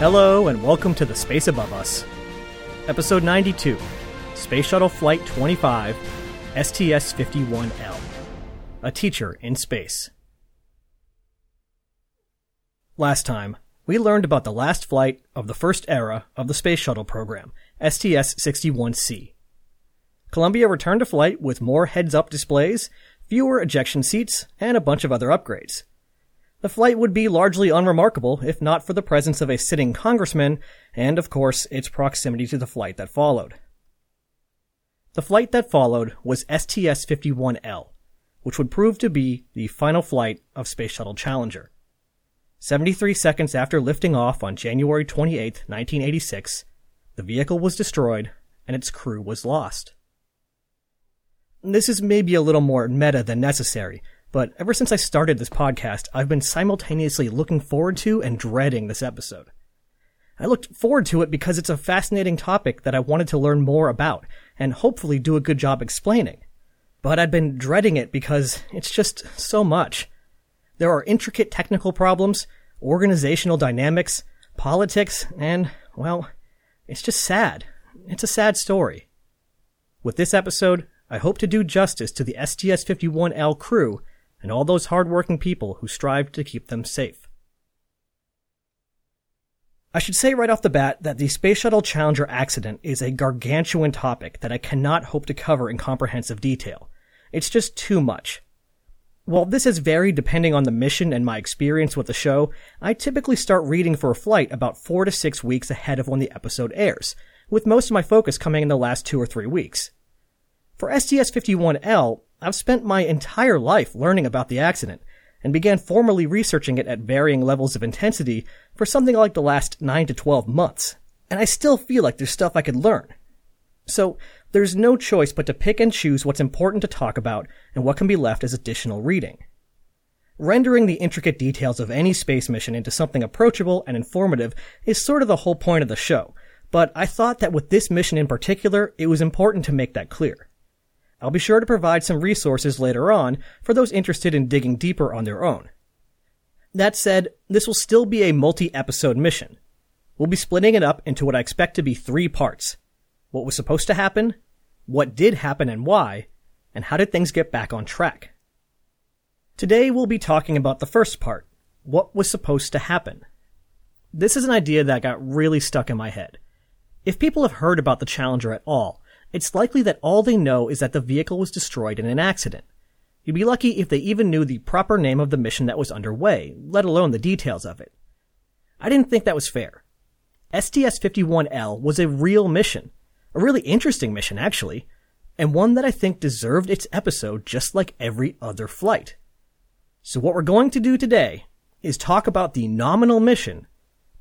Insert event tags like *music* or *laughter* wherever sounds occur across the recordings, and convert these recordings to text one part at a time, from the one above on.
Hello, and welcome to the Space Above Us. Episode 92 Space Shuttle Flight 25, STS 51L. A Teacher in Space. Last time, we learned about the last flight of the first era of the Space Shuttle program, STS 61C. Columbia returned to flight with more heads up displays, fewer ejection seats, and a bunch of other upgrades. The flight would be largely unremarkable if not for the presence of a sitting congressman and, of course, its proximity to the flight that followed. The flight that followed was STS 51L, which would prove to be the final flight of Space Shuttle Challenger. 73 seconds after lifting off on January 28, 1986, the vehicle was destroyed and its crew was lost. This is maybe a little more meta than necessary, but ever since I started this podcast, I've been simultaneously looking forward to and dreading this episode. I looked forward to it because it's a fascinating topic that I wanted to learn more about and hopefully do a good job explaining. But I'd been dreading it because it's just so much. There are intricate technical problems, organizational dynamics, politics, and, well, it's just sad. It's a sad story. With this episode, I hope to do justice to the STS 51L crew and all those hardworking people who strive to keep them safe. I should say right off the bat that the Space Shuttle Challenger accident is a gargantuan topic that I cannot hope to cover in comprehensive detail. It's just too much. While this has varied depending on the mission and my experience with the show, I typically start reading for a flight about four to six weeks ahead of when the episode airs, with most of my focus coming in the last two or three weeks. For STS 51L, I've spent my entire life learning about the accident and began formally researching it at varying levels of intensity for something like the last 9 to 12 months. And I still feel like there's stuff I could learn. So, there's no choice but to pick and choose what's important to talk about and what can be left as additional reading. Rendering the intricate details of any space mission into something approachable and informative is sort of the whole point of the show, but I thought that with this mission in particular, it was important to make that clear. I'll be sure to provide some resources later on for those interested in digging deeper on their own. That said, this will still be a multi-episode mission. We'll be splitting it up into what I expect to be three parts. What was supposed to happen, what did happen and why, and how did things get back on track. Today we'll be talking about the first part, what was supposed to happen. This is an idea that got really stuck in my head. If people have heard about the Challenger at all, it's likely that all they know is that the vehicle was destroyed in an accident. You'd be lucky if they even knew the proper name of the mission that was underway, let alone the details of it. I didn't think that was fair. STS-51L was a real mission. A really interesting mission, actually. And one that I think deserved its episode just like every other flight. So what we're going to do today is talk about the nominal mission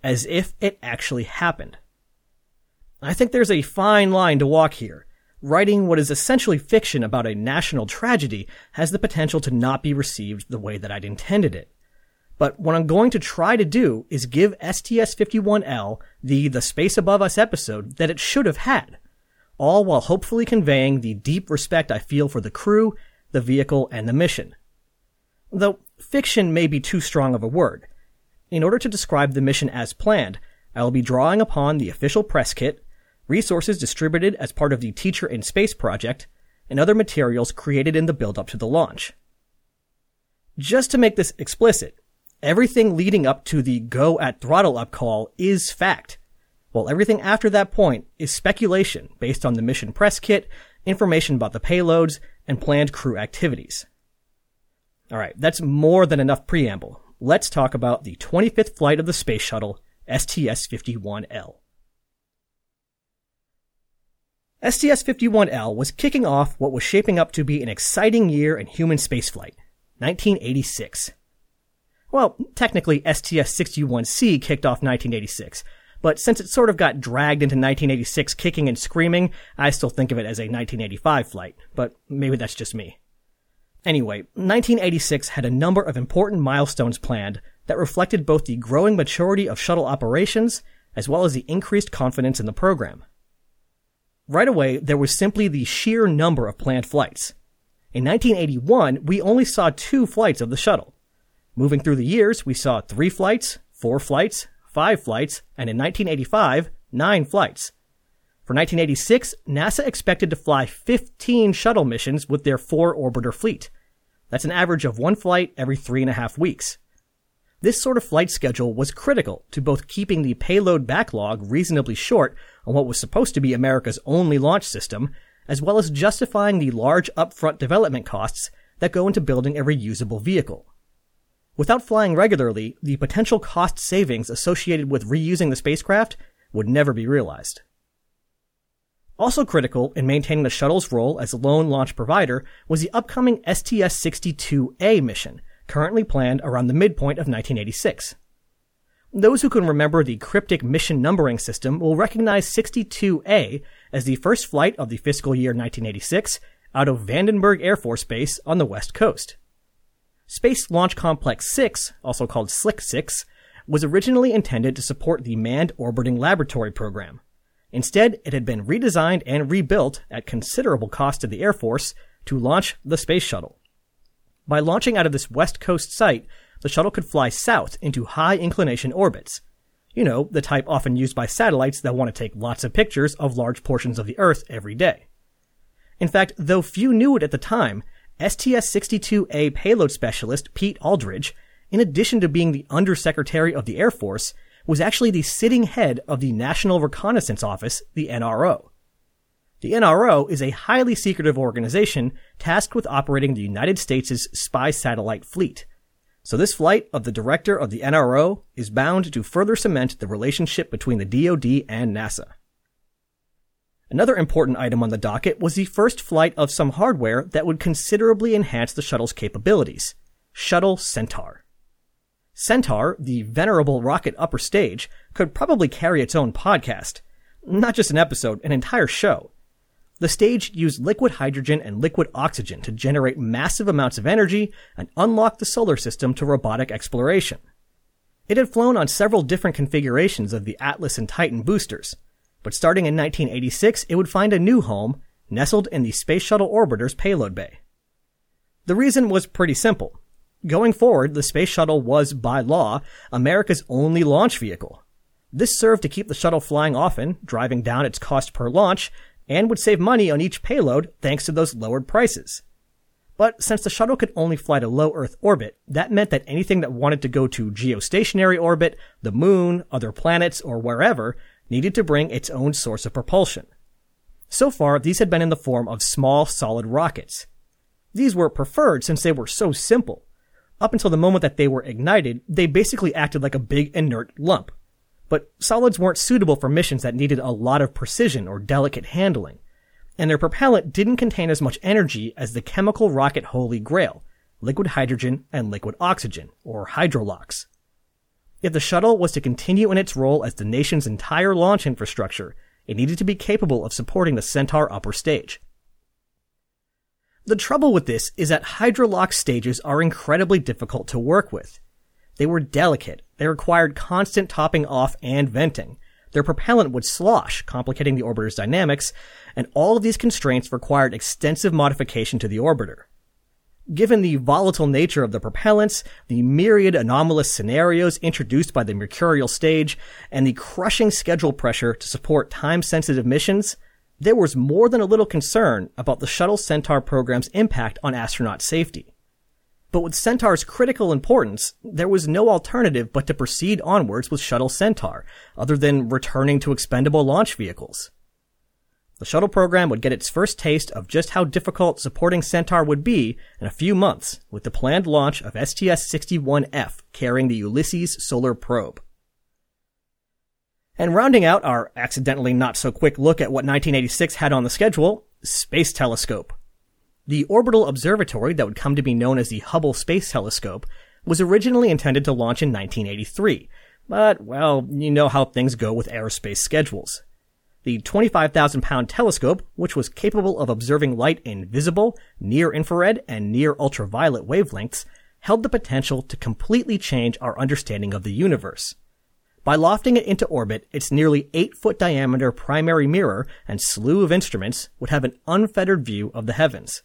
as if it actually happened. I think there's a fine line to walk here. Writing what is essentially fiction about a national tragedy has the potential to not be received the way that I'd intended it. But what I'm going to try to do is give STS-51L the The Space Above Us episode that it should have had, all while hopefully conveying the deep respect I feel for the crew, the vehicle, and the mission. Though fiction may be too strong of a word. In order to describe the mission as planned, I will be drawing upon the official press kit, resources distributed as part of the Teacher in Space project, and other materials created in the build-up to the launch. Just to make this explicit, everything leading up to the go at throttle up call is fact, while everything after that point is speculation based on the mission press kit, information about the payloads, and planned crew activities. Alright, that's more than enough preamble. Let's talk about the 25th flight of the space shuttle, STS-51L. STS-51L was kicking off what was shaping up to be an exciting year in human spaceflight, 1986. Well, technically STS-61C kicked off 1986, but since it sort of got dragged into 1986 kicking and screaming, I still think of it as a 1985 flight, but maybe that's just me. Anyway, 1986 had a number of important milestones planned that reflected both the growing maturity of shuttle operations as well as the increased confidence in the program. Right away, there was simply the sheer number of planned flights. In 1981, we only saw two flights of the shuttle. Moving through the years, we saw three flights, four flights, five flights, and in 1985, nine flights. For 1986, NASA expected to fly 15 shuttle missions with their four orbiter fleet. That's an average of one flight every three and a half weeks. This sort of flight schedule was critical to both keeping the payload backlog reasonably short on what was supposed to be America's only launch system, as well as justifying the large upfront development costs that go into building a reusable vehicle. Without flying regularly, the potential cost savings associated with reusing the spacecraft would never be realized. Also critical in maintaining the shuttle's role as a lone launch provider was the upcoming STS-62A mission, currently planned around the midpoint of 1986. Those who can remember the cryptic mission numbering system will recognize 62A as the first flight of the fiscal year 1986 out of Vandenberg Air Force Base on the West Coast. Space Launch Complex 6, also called SLIC 6, was originally intended to support the Manned Orbiting Laboratory program. Instead, it had been redesigned and rebuilt at considerable cost to the Air Force to launch the space shuttle. By launching out of this west coast site, the shuttle could fly south into high inclination orbits. You know, the type often used by satellites that want to take lots of pictures of large portions of the Earth every day. In fact, though few knew it at the time, STS-62A payload specialist Pete Aldridge, in addition to being the Undersecretary of the Air Force, was actually the sitting head of the National Reconnaissance Office, the NRO. The NRO is a highly secretive organization tasked with operating the United States' spy satellite fleet. So this flight of the director of the NRO is bound to further cement the relationship between the DoD and NASA. Another important item on the docket was the first flight of some hardware that would considerably enhance the shuttle's capabilities. Shuttle Centaur. Centaur, the venerable rocket upper stage, could probably carry its own podcast. Not just an episode, an entire show. The stage used liquid hydrogen and liquid oxygen to generate massive amounts of energy and unlock the solar system to robotic exploration. It had flown on several different configurations of the Atlas and Titan boosters, but starting in 1986, it would find a new home nestled in the Space Shuttle Orbiter's payload bay. The reason was pretty simple. Going forward, the space shuttle was, by law, America's only launch vehicle. This served to keep the shuttle flying often, driving down its cost per launch, and would save money on each payload thanks to those lowered prices. But since the shuttle could only fly to low Earth orbit, that meant that anything that wanted to go to geostationary orbit, the moon, other planets, or wherever needed to bring its own source of propulsion. So far, these had been in the form of small solid rockets. These were preferred since they were so simple. Up until the moment that they were ignited, they basically acted like a big inert lump. But solids weren't suitable for missions that needed a lot of precision or delicate handling, and their propellant didn't contain as much energy as the chemical rocket holy grail, liquid hydrogen and liquid oxygen, or hydrolox. If the shuttle was to continue in its role as the nation's entire launch infrastructure, it needed to be capable of supporting the Centaur upper stage. The trouble with this is that hydrolox stages are incredibly difficult to work with. They were delicate, they required constant topping off and venting. Their propellant would slosh, complicating the orbiter's dynamics, and all of these constraints required extensive modification to the orbiter. Given the volatile nature of the propellants, the myriad anomalous scenarios introduced by the mercurial stage, and the crushing schedule pressure to support time-sensitive missions, there was more than a little concern about the Shuttle Centaur program's impact on astronaut safety. But with Centaur's critical importance, there was no alternative but to proceed onwards with Shuttle Centaur, other than returning to expendable launch vehicles. The shuttle program would get its first taste of just how difficult supporting Centaur would be in a few months with the planned launch of STS-61F carrying the Ulysses solar probe. And rounding out our accidentally not so quick look at what 1986 had on the schedule, Space Telescope. The orbital observatory that would come to be known as the Hubble Space Telescope was originally intended to launch in 1983, but, well, you know how things go with aerospace schedules. The 25,000 pound telescope, which was capable of observing light in visible, near infrared, and near ultraviolet wavelengths, held the potential to completely change our understanding of the universe. By lofting it into orbit, its nearly 8 foot diameter primary mirror and slew of instruments would have an unfettered view of the heavens.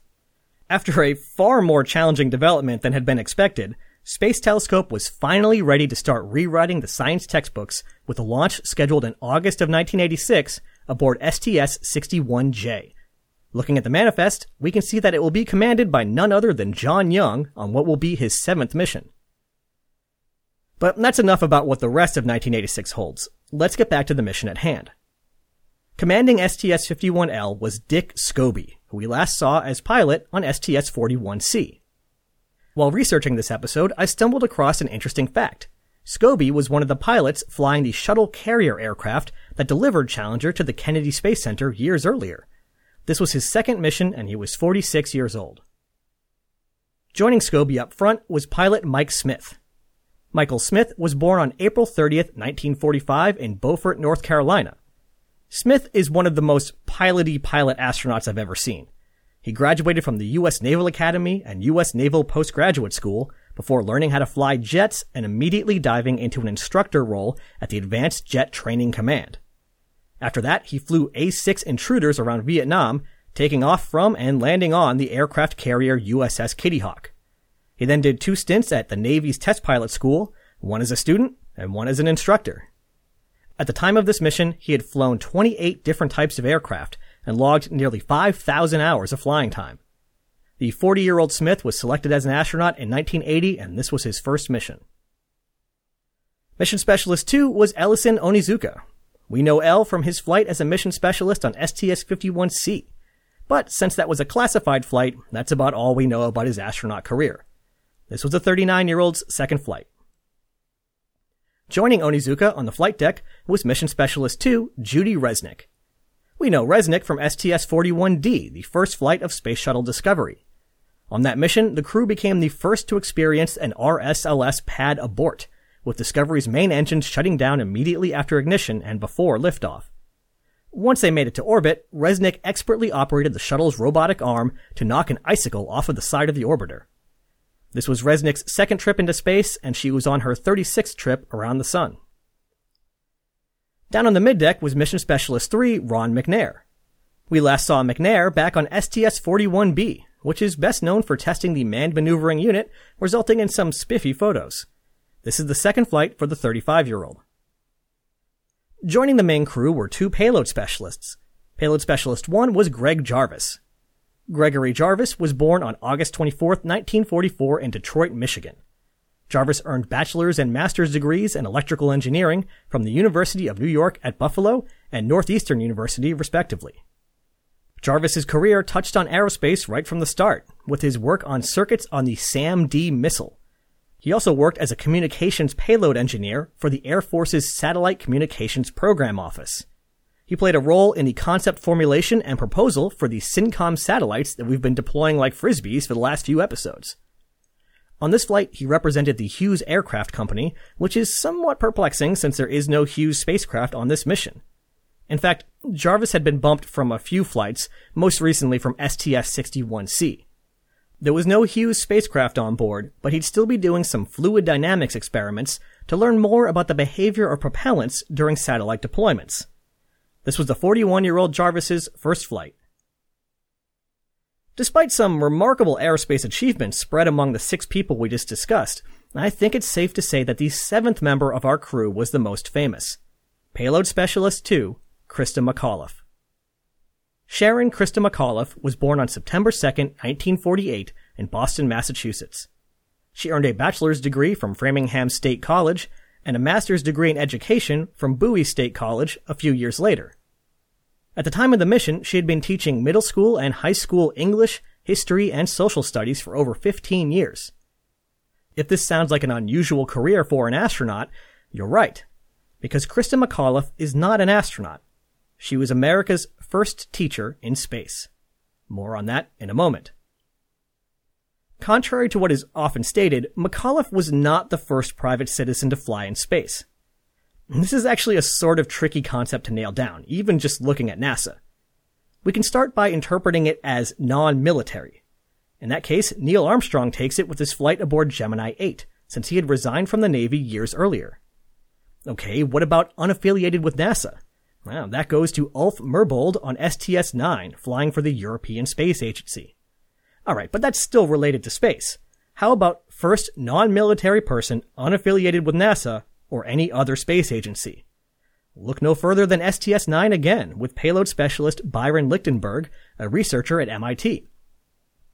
After a far more challenging development than had been expected, Space Telescope was finally ready to start rewriting the science textbooks with a launch scheduled in August of 1986 aboard STS-61J. Looking at the manifest, we can see that it will be commanded by none other than John Young on what will be his seventh mission. But that's enough about what the rest of 1986 holds. Let's get back to the mission at hand. Commanding STS-51L was Dick Scobie, who we last saw as pilot on STS-41C. While researching this episode, I stumbled across an interesting fact. Scobie was one of the pilots flying the shuttle carrier aircraft that delivered Challenger to the Kennedy Space Center years earlier. This was his second mission and he was 46 years old. Joining Scobie up front was pilot Mike Smith. Michael Smith was born on April 30th, 1945 in Beaufort, North Carolina. Smith is one of the most piloty pilot astronauts I've ever seen. He graduated from the U.S. Naval Academy and U.S. Naval Postgraduate School before learning how to fly jets and immediately diving into an instructor role at the Advanced Jet Training Command. After that, he flew A-6 intruders around Vietnam, taking off from and landing on the aircraft carrier USS Kitty Hawk. He then did two stints at the Navy's test pilot school, one as a student and one as an instructor. At the time of this mission, he had flown 28 different types of aircraft, and logged nearly 5,000 hours of flying time. The 40 year old Smith was selected as an astronaut in 1980, and this was his first mission. Mission Specialist 2 was Ellison Onizuka. We know El from his flight as a mission specialist on STS 51C. But since that was a classified flight, that's about all we know about his astronaut career. This was a 39 year old's second flight. Joining Onizuka on the flight deck was Mission Specialist 2, Judy Resnik. We know Resnik from STS-41D, the first flight of Space Shuttle Discovery. On that mission, the crew became the first to experience an RSLS pad abort, with Discovery's main engines shutting down immediately after ignition and before liftoff. Once they made it to orbit, Resnik expertly operated the shuttle's robotic arm to knock an icicle off of the side of the orbiter. This was Resnik's second trip into space, and she was on her 36th trip around the sun. Down on the middeck was Mission Specialist 3, Ron McNair. We last saw McNair back on STS-41B, which is best known for testing the manned maneuvering unit, resulting in some spiffy photos. This is the second flight for the 35-year-old. Joining the main crew were two payload specialists. Payload Specialist 1 was Greg Jarvis. Gregory Jarvis was born on August 24, 1944 in Detroit, Michigan. Jarvis earned bachelor's and master's degrees in electrical engineering from the University of New York at Buffalo and Northeastern University, respectively. Jarvis's career touched on aerospace right from the start, with his work on circuits on the SAM-D missile. He also worked as a communications payload engineer for the Air Force's Satellite Communications Program Office. He played a role in the concept formulation and proposal for the SYNCOM satellites that we've been deploying like frisbees for the last few episodes. On this flight, he represented the Hughes Aircraft Company, which is somewhat perplexing since there is no Hughes spacecraft on this mission. In fact, Jarvis had been bumped from a few flights, most recently from STS-61C. There was no Hughes spacecraft on board, but he'd still be doing some fluid dynamics experiments to learn more about the behavior of propellants during satellite deployments. This was the 41 year old Jarvis's first flight. Despite some remarkable aerospace achievements spread among the six people we just discussed, I think it's safe to say that the seventh member of our crew was the most famous. Payload Specialist 2, Christa McAuliffe. Sharon Christa McAuliffe was born on September 2, 1948, in Boston, Massachusetts. She earned a bachelor's degree from Framingham State College and a master's degree in education from Bowie State College a few years later. At the time of the mission, she had been teaching middle school and high school English, history, and social studies for over 15 years. If this sounds like an unusual career for an astronaut, you're right. Because Christa McAuliffe is not an astronaut. She was America's first teacher in space. More on that in a moment. Contrary to what is often stated, McAuliffe was not the first private citizen to fly in space. This is actually a sort of tricky concept to nail down, even just looking at NASA. We can start by interpreting it as non-military. In that case, Neil Armstrong takes it with his flight aboard Gemini 8, since he had resigned from the Navy years earlier. Okay, what about unaffiliated with NASA? Well, that goes to Ulf Merbold on STS-9, flying for the European Space Agency. Alright, but that's still related to space. How about first non-military person unaffiliated with NASA or any other space agency. Look no further than STS-9 again, with payload specialist Byron Lichtenberg, a researcher at MIT.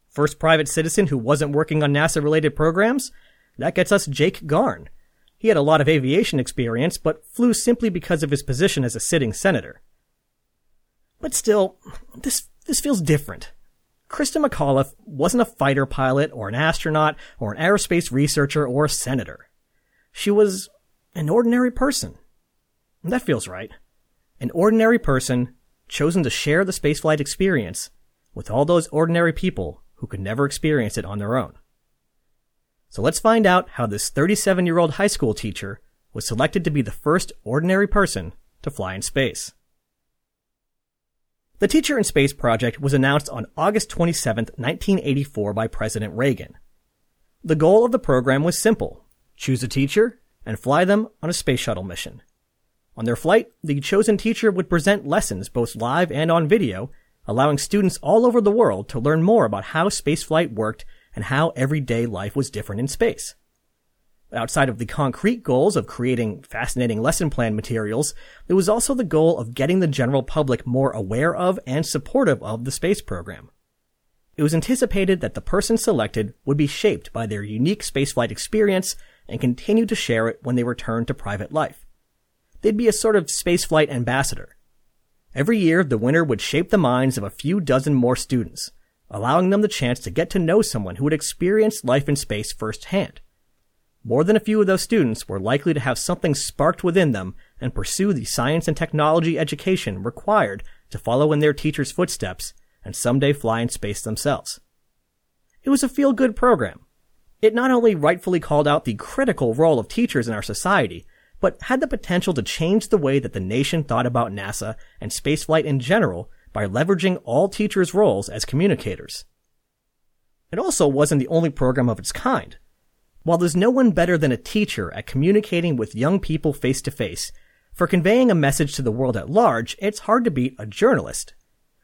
First private citizen who wasn't working on NASA-related programs? That gets us Jake Garn. He had a lot of aviation experience, but flew simply because of his position as a sitting senator. But still, this, this feels different. Christa McAuliffe wasn't a fighter pilot or an astronaut or an aerospace researcher or a senator. She was an ordinary person. And that feels right. An ordinary person chosen to share the spaceflight experience with all those ordinary people who could never experience it on their own. So let's find out how this 37 year old high school teacher was selected to be the first ordinary person to fly in space. The Teacher in Space project was announced on August 27, 1984 by President Reagan. The goal of the program was simple. Choose a teacher and fly them on a space shuttle mission. On their flight, the chosen teacher would present lessons both live and on video, allowing students all over the world to learn more about how spaceflight worked and how everyday life was different in space. Outside of the concrete goals of creating fascinating lesson plan materials, there was also the goal of getting the general public more aware of and supportive of the space program. It was anticipated that the person selected would be shaped by their unique spaceflight experience and continue to share it when they returned to private life. They'd be a sort of spaceflight ambassador. Every year, the winner would shape the minds of a few dozen more students, allowing them the chance to get to know someone who had experienced life in space firsthand. More than a few of those students were likely to have something sparked within them and pursue the science and technology education required to follow in their teacher's footsteps and someday fly in space themselves. It was a feel-good program. It not only rightfully called out the critical role of teachers in our society, but had the potential to change the way that the nation thought about NASA and spaceflight in general by leveraging all teachers' roles as communicators. It also wasn't the only program of its kind. While there's no one better than a teacher at communicating with young people face to face, for conveying a message to the world at large, it's hard to beat a journalist.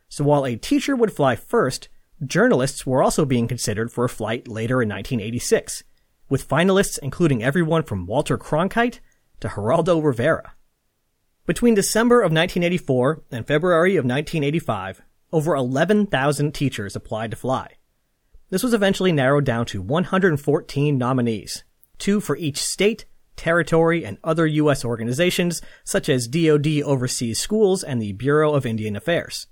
So while a teacher would fly first, journalists were also being considered for a flight later in 1986, with finalists including everyone from Walter Cronkite to Geraldo Rivera. Between December of 1984 and February of 1985, over 11,000 teachers applied to fly. This was eventually narrowed down to 114 nominees, two for each state, territory, and other U.S. organizations such as DoD Overseas Schools and the Bureau of Indian Affairs.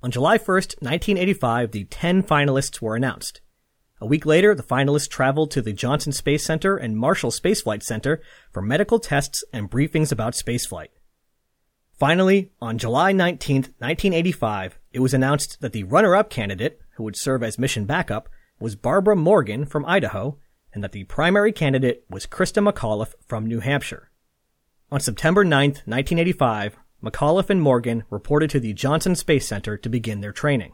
On July 1, 1985, the 10 finalists were announced. A week later, the finalists traveled to the Johnson Space Center and Marshall Space Flight Center for medical tests and briefings about spaceflight. Finally, on July 19, 1985, it was announced that the runner-up candidate, who would serve as mission backup, was Barbara Morgan from Idaho, and that the primary candidate was Christa McAuliffe from New Hampshire. On September 9, 1985, McAuliffe and Morgan reported to the Johnson Space Center to begin their training.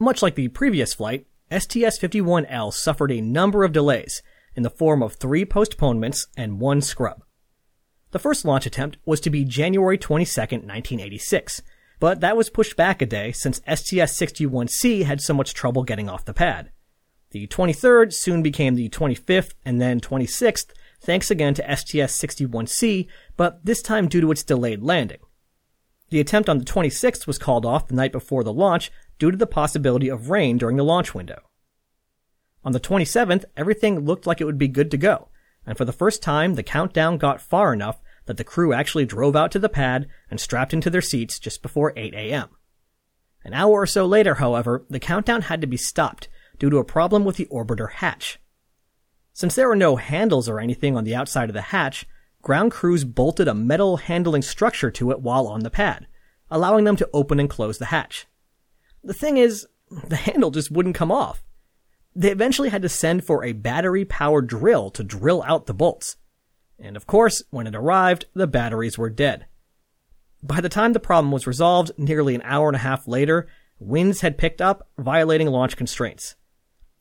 Much like the previous flight, STS-51L suffered a number of delays in the form of three postponements and one scrub. The first launch attempt was to be January 22, 1986, but that was pushed back a day since STS-61C had so much trouble getting off the pad. The 23rd soon became the 25th and then 26th, thanks again to STS-61C, but this time due to its delayed landing. The attempt on the 26th was called off the night before the launch due to the possibility of rain during the launch window. On the 27th, everything looked like it would be good to go, and for the first time, the countdown got far enough that the crew actually drove out to the pad and strapped into their seats just before 8 a.m. An hour or so later, however, the countdown had to be stopped due to a problem with the orbiter hatch. Since there were no handles or anything on the outside of the hatch, ground crews bolted a metal handling structure to it while on the pad, allowing them to open and close the hatch. The thing is, the handle just wouldn't come off. They eventually had to send for a battery powered drill to drill out the bolts. And of course, when it arrived, the batteries were dead. By the time the problem was resolved, nearly an hour and a half later, winds had picked up, violating launch constraints.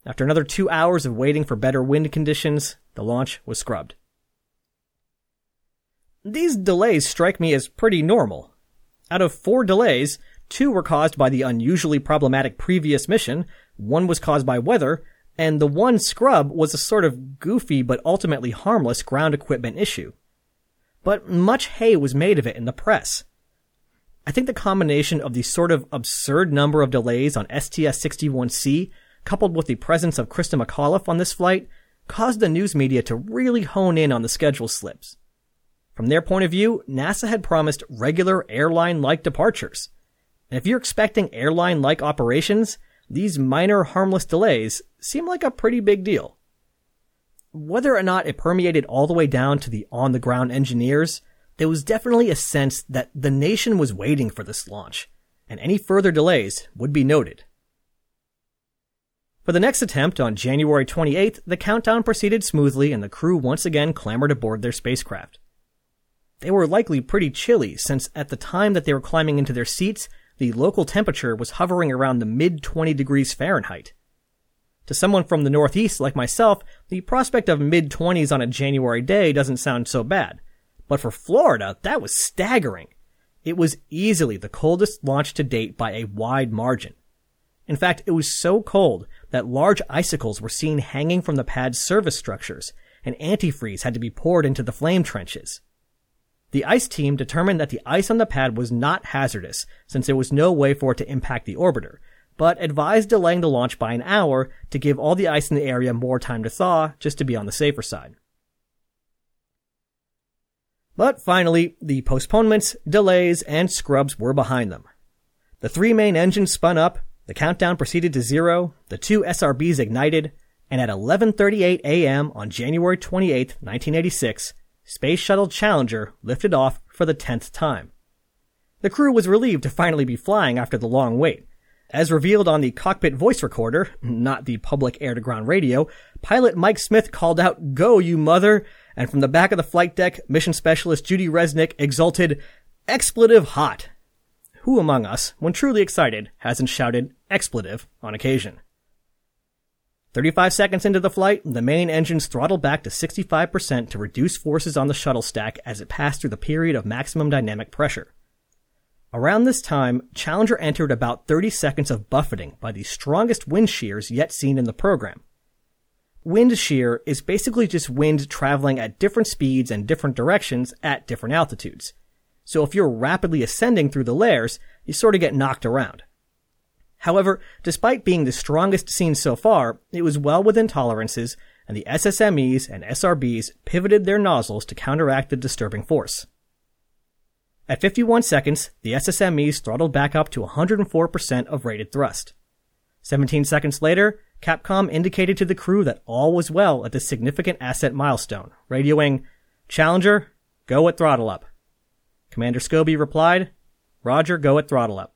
After another two hours of waiting for better wind conditions, the launch was scrubbed. These delays strike me as pretty normal. Out of four delays, two were caused by the unusually problematic previous mission, one was caused by weather, and the one scrub was a sort of goofy but ultimately harmless ground equipment issue. But much hay was made of it in the press. I think the combination of the sort of absurd number of delays on STS-61C coupled with the presence of Christa McAuliffe on this flight caused the news media to really hone in on the schedule slips. From their point of view, NASA had promised regular airline-like departures. And if you're expecting airline-like operations, these minor harmless delays seem like a pretty big deal. Whether or not it permeated all the way down to the on-the-ground engineers, there was definitely a sense that the nation was waiting for this launch, and any further delays would be noted. For the next attempt on January 28th, the countdown proceeded smoothly and the crew once again clambered aboard their spacecraft. They were likely pretty chilly since at the time that they were climbing into their seats, the local temperature was hovering around the mid 20 degrees Fahrenheit. To someone from the Northeast like myself, the prospect of mid 20s on a January day doesn't sound so bad. But for Florida, that was staggering. It was easily the coldest launch to date by a wide margin. In fact, it was so cold that large icicles were seen hanging from the pad's service structures, and antifreeze had to be poured into the flame trenches. The ice team determined that the ice on the pad was not hazardous, since there was no way for it to impact the orbiter, but advised delaying the launch by an hour to give all the ice in the area more time to thaw, just to be on the safer side. But finally, the postponements, delays, and scrubs were behind them. The three main engines spun up, the countdown proceeded to zero, the two SRBs ignited, and at 11:38 a.m. on January 28, 1986, Space Shuttle Challenger lifted off for the 10th time. The crew was relieved to finally be flying after the long wait. As revealed on the cockpit voice recorder, not the public air to ground radio, pilot Mike Smith called out, Go, you mother! And from the back of the flight deck, mission specialist Judy Resnik exulted, Expletive hot! Who among us, when truly excited, hasn't shouted expletive on occasion? 35 seconds into the flight, the main engines throttled back to 65% to reduce forces on the shuttle stack as it passed through the period of maximum dynamic pressure. Around this time, Challenger entered about 30 seconds of buffeting by the strongest wind shears yet seen in the program. Wind shear is basically just wind traveling at different speeds and different directions at different altitudes. So if you're rapidly ascending through the layers, you sort of get knocked around. However, despite being the strongest seen so far, it was well within tolerances, and the SSMEs and SRBs pivoted their nozzles to counteract the disturbing force. At 51 seconds, the SSMEs throttled back up to 104% of rated thrust. 17 seconds later, Capcom indicated to the crew that all was well at this significant ascent milestone, radioing, Challenger, go at throttle up. Commander Scobie replied, Roger, go at throttle up.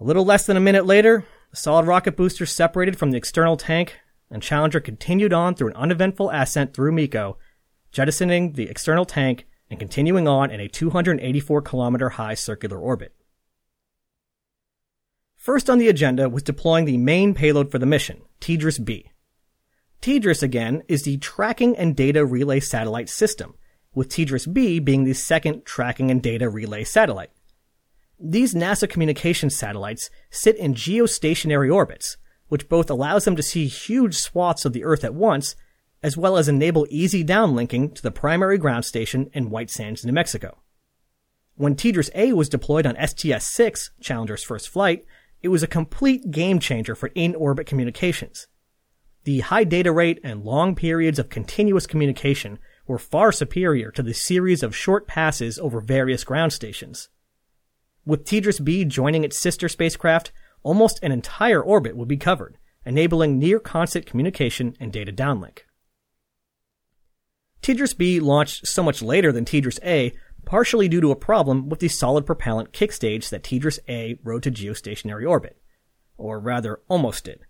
A little less than a minute later, the solid rocket booster separated from the external tank, and Challenger continued on through an uneventful ascent through MECO, jettisoning the external tank and continuing on in a 284 kilometer high circular orbit. First on the agenda was deploying the main payload for the mission, TDRS B. TDRS again, is the Tracking and Data Relay Satellite System, with TDRS B being the second Tracking and Data Relay Satellite. These NASA communications satellites sit in geostationary orbits, which both allows them to see huge swaths of the Earth at once, as well as enable easy downlinking to the primary ground station in White Sands, New Mexico. When TDRS A was deployed on STS-6, Challenger's first flight, it was a complete game changer for in-orbit communications. The high data rate and long periods of continuous communication were far superior to the series of short passes over various ground stations. With TDRS B joining its sister spacecraft, almost an entire orbit would be covered, enabling near constant communication and data downlink. TDRS B launched so much later than TDRS A, partially due to a problem with the solid propellant kick stage that TDRS A rode to geostationary orbit. Or rather, almost did.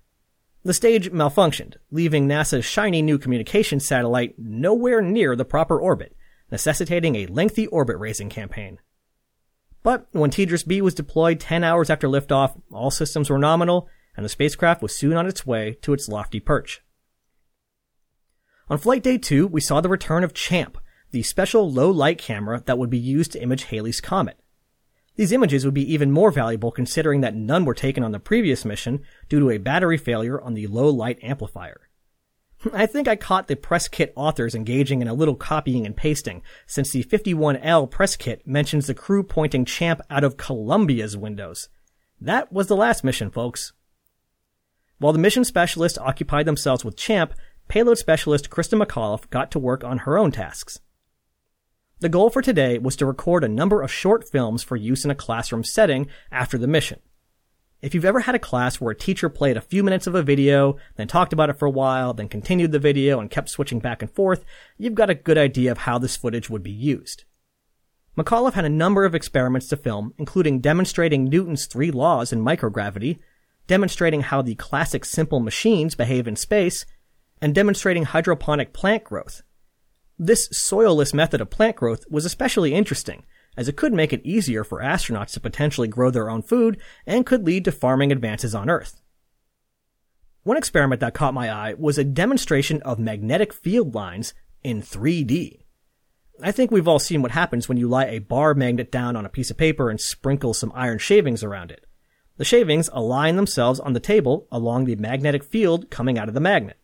The stage malfunctioned, leaving NASA's shiny new communications satellite nowhere near the proper orbit, necessitating a lengthy orbit raising campaign. But when TDRS B was deployed 10 hours after liftoff, all systems were nominal, and the spacecraft was soon on its way to its lofty perch. On flight day 2, we saw the return of CHAMP, the special low light camera that would be used to image Halley's Comet. These images would be even more valuable considering that none were taken on the previous mission due to a battery failure on the low light amplifier. *laughs* I think I caught the press kit authors engaging in a little copying and pasting, since the 51L press kit mentions the crew pointing Champ out of Columbia's windows. That was the last mission, folks. While the mission specialists occupied themselves with Champ, payload specialist Christa McAuliffe got to work on her own tasks. The goal for today was to record a number of short films for use in a classroom setting after the mission. If you've ever had a class where a teacher played a few minutes of a video, then talked about it for a while, then continued the video and kept switching back and forth, you've got a good idea of how this footage would be used. McAuliffe had a number of experiments to film, including demonstrating Newton's three laws in microgravity, demonstrating how the classic simple machines behave in space, and demonstrating hydroponic plant growth. This soilless method of plant growth was especially interesting as it could make it easier for astronauts to potentially grow their own food and could lead to farming advances on Earth. One experiment that caught my eye was a demonstration of magnetic field lines in 3D. I think we've all seen what happens when you lie a bar magnet down on a piece of paper and sprinkle some iron shavings around it. The shavings align themselves on the table along the magnetic field coming out of the magnet.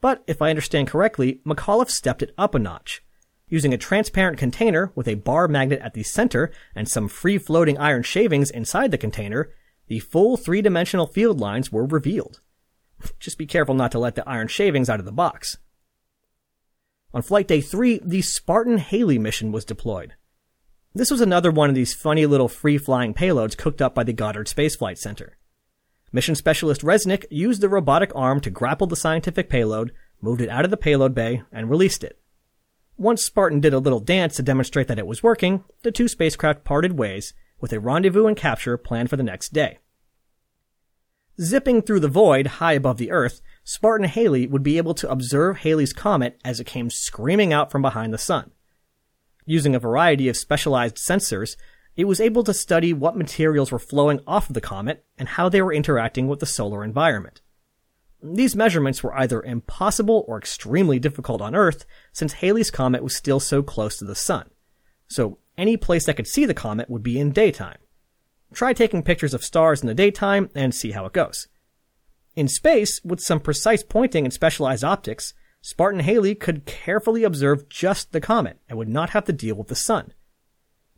But if I understand correctly, McAuliffe stepped it up a notch. Using a transparent container with a bar magnet at the center and some free floating iron shavings inside the container, the full three dimensional field lines were revealed. *laughs* Just be careful not to let the iron shavings out of the box. On flight day three, the Spartan Halley mission was deployed. This was another one of these funny little free flying payloads cooked up by the Goddard Space Flight Center. Mission specialist Resnik used the robotic arm to grapple the scientific payload, moved it out of the payload bay, and released it. Once Spartan did a little dance to demonstrate that it was working, the two spacecraft parted ways, with a rendezvous and capture planned for the next day. Zipping through the void high above the Earth, Spartan Halley would be able to observe Halley's comet as it came screaming out from behind the sun. Using a variety of specialized sensors, it was able to study what materials were flowing off of the comet and how they were interacting with the solar environment. These measurements were either impossible or extremely difficult on Earth, since Halley's Comet was still so close to the Sun. So any place that could see the comet would be in daytime. Try taking pictures of stars in the daytime and see how it goes. In space, with some precise pointing and specialized optics, Spartan Halley could carefully observe just the comet and would not have to deal with the sun.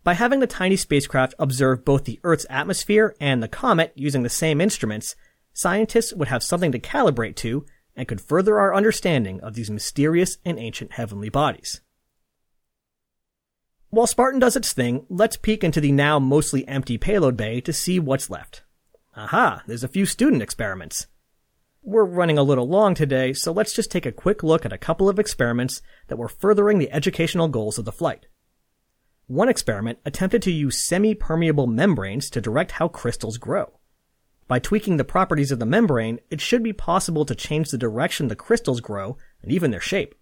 By having the tiny spacecraft observe both the Earth's atmosphere and the comet using the same instruments, scientists would have something to calibrate to and could further our understanding of these mysterious and ancient heavenly bodies. While Spartan does its thing, let's peek into the now mostly empty payload bay to see what's left. Aha, there's a few student experiments. We're running a little long today, so let's just take a quick look at a couple of experiments that were furthering the educational goals of the flight. One experiment attempted to use semi-permeable membranes to direct how crystals grow. By tweaking the properties of the membrane, it should be possible to change the direction the crystals grow and even their shape.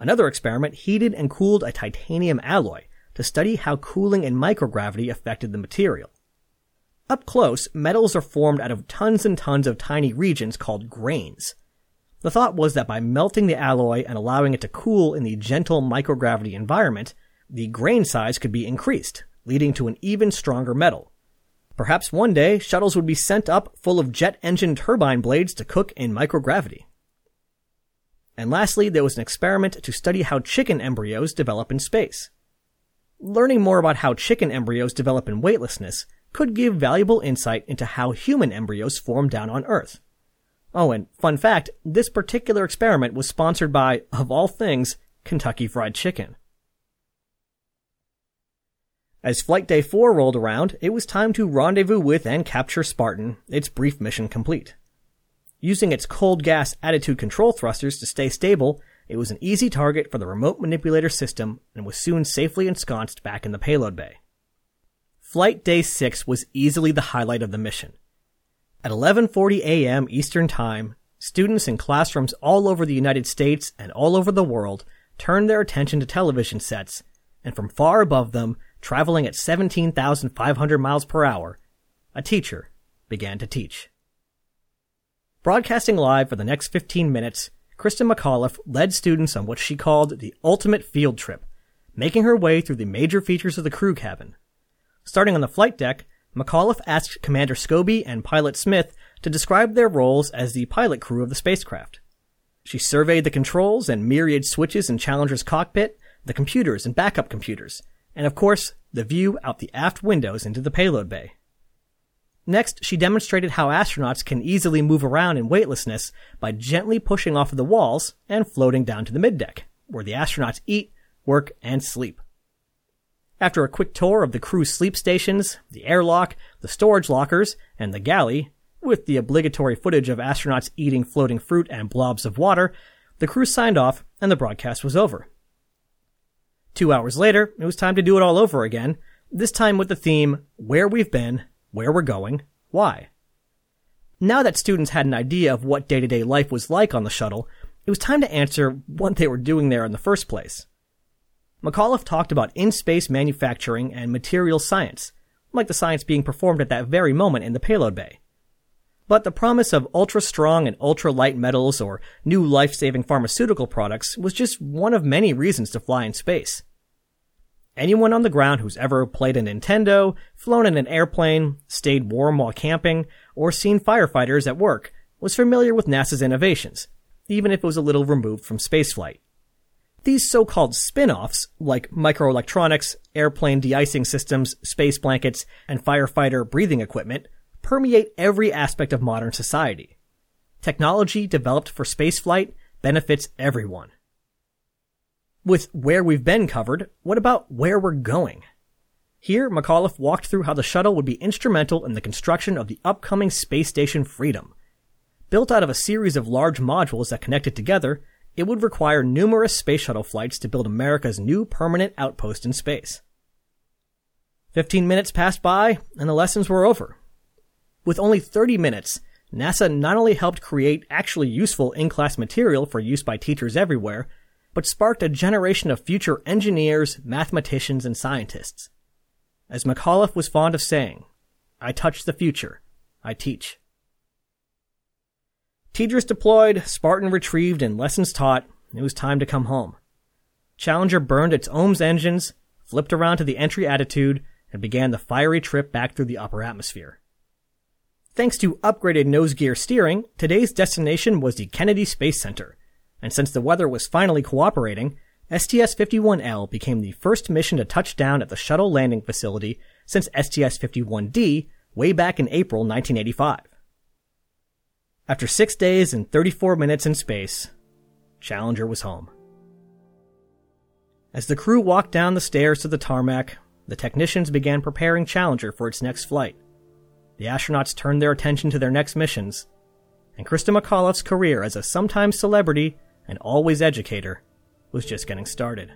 Another experiment heated and cooled a titanium alloy to study how cooling and microgravity affected the material. Up close, metals are formed out of tons and tons of tiny regions called grains. The thought was that by melting the alloy and allowing it to cool in the gentle microgravity environment, the grain size could be increased, leading to an even stronger metal. Perhaps one day, shuttles would be sent up full of jet engine turbine blades to cook in microgravity. And lastly, there was an experiment to study how chicken embryos develop in space. Learning more about how chicken embryos develop in weightlessness could give valuable insight into how human embryos form down on Earth. Oh, and fun fact, this particular experiment was sponsored by, of all things, Kentucky Fried Chicken. As Flight Day 4 rolled around, it was time to rendezvous with and capture Spartan, its brief mission complete. Using its cold gas attitude control thrusters to stay stable, it was an easy target for the remote manipulator system and was soon safely ensconced back in the payload bay. Flight Day 6 was easily the highlight of the mission. At 11:40 a.m. Eastern Time, students in classrooms all over the United States and all over the world turned their attention to television sets, and from far above them, traveling at 17,500 miles per hour, a teacher began to teach. Broadcasting live for the next 15 minutes, Kristen McAuliffe led students on what she called the ultimate field trip, making her way through the major features of the crew cabin. Starting on the flight deck, McAuliffe asked Commander Scobie and pilot Smith to describe their roles as the pilot crew of the spacecraft. She surveyed the controls and myriad switches in Challenger's cockpit, the computers and backup computers, and of course, the view out the aft windows into the payload bay. Next, she demonstrated how astronauts can easily move around in weightlessness by gently pushing off of the walls and floating down to the middeck, where the astronauts eat, work, and sleep. After a quick tour of the crew's sleep stations, the airlock, the storage lockers, and the galley, with the obligatory footage of astronauts eating floating fruit and blobs of water, the crew signed off and the broadcast was over. Two hours later, it was time to do it all over again, this time with the theme, Where We've Been, where we're going, why. Now that students had an idea of what day to day life was like on the shuttle, it was time to answer what they were doing there in the first place. McAuliffe talked about in space manufacturing and material science, like the science being performed at that very moment in the payload bay. But the promise of ultra strong and ultra light metals or new life saving pharmaceutical products was just one of many reasons to fly in space. Anyone on the ground who's ever played a Nintendo, flown in an airplane, stayed warm while camping, or seen firefighters at work was familiar with NASA's innovations, even if it was a little removed from spaceflight. These so-called spin-offs, like microelectronics, airplane de-icing systems, space blankets, and firefighter breathing equipment, permeate every aspect of modern society. Technology developed for spaceflight benefits everyone. With where we've been covered, what about where we're going? Here, McAuliffe walked through how the shuttle would be instrumental in the construction of the upcoming space station Freedom. Built out of a series of large modules that connected together, it would require numerous space shuttle flights to build America's new permanent outpost in space. Fifteen minutes passed by, and the lessons were over. With only 30 minutes, NASA not only helped create actually useful in-class material for use by teachers everywhere, but sparked a generation of future engineers, mathematicians, and scientists. As McAuliffe was fond of saying, I touch the future, I teach. TDRS deployed, Spartan retrieved, and lessons taught, it was time to come home. Challenger burned its OMS engines, flipped around to the entry attitude, and began the fiery trip back through the upper atmosphere. Thanks to upgraded nose gear steering, today's destination was the Kennedy Space Center, and since the weather was finally cooperating, STS-51L became the first mission to touch down at the shuttle landing facility since STS-51D way back in April 1985. After six days and 34 minutes in space, Challenger was home. As the crew walked down the stairs to the tarmac, the technicians began preparing Challenger for its next flight. The astronauts turned their attention to their next missions, and Christa McAuliffe's career as a sometimes celebrity and always educator, was just getting started.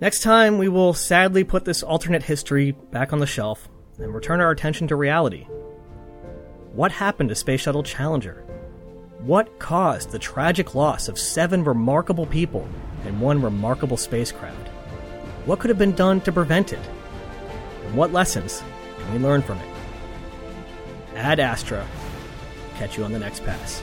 Next time, we will sadly put this alternate history back on the shelf and return our attention to reality. What happened to Space Shuttle Challenger? What caused the tragic loss of seven remarkable people and one remarkable spacecraft? What could have been done to prevent it? What lessons can we learn from it? Ad Astra catch you on the next pass.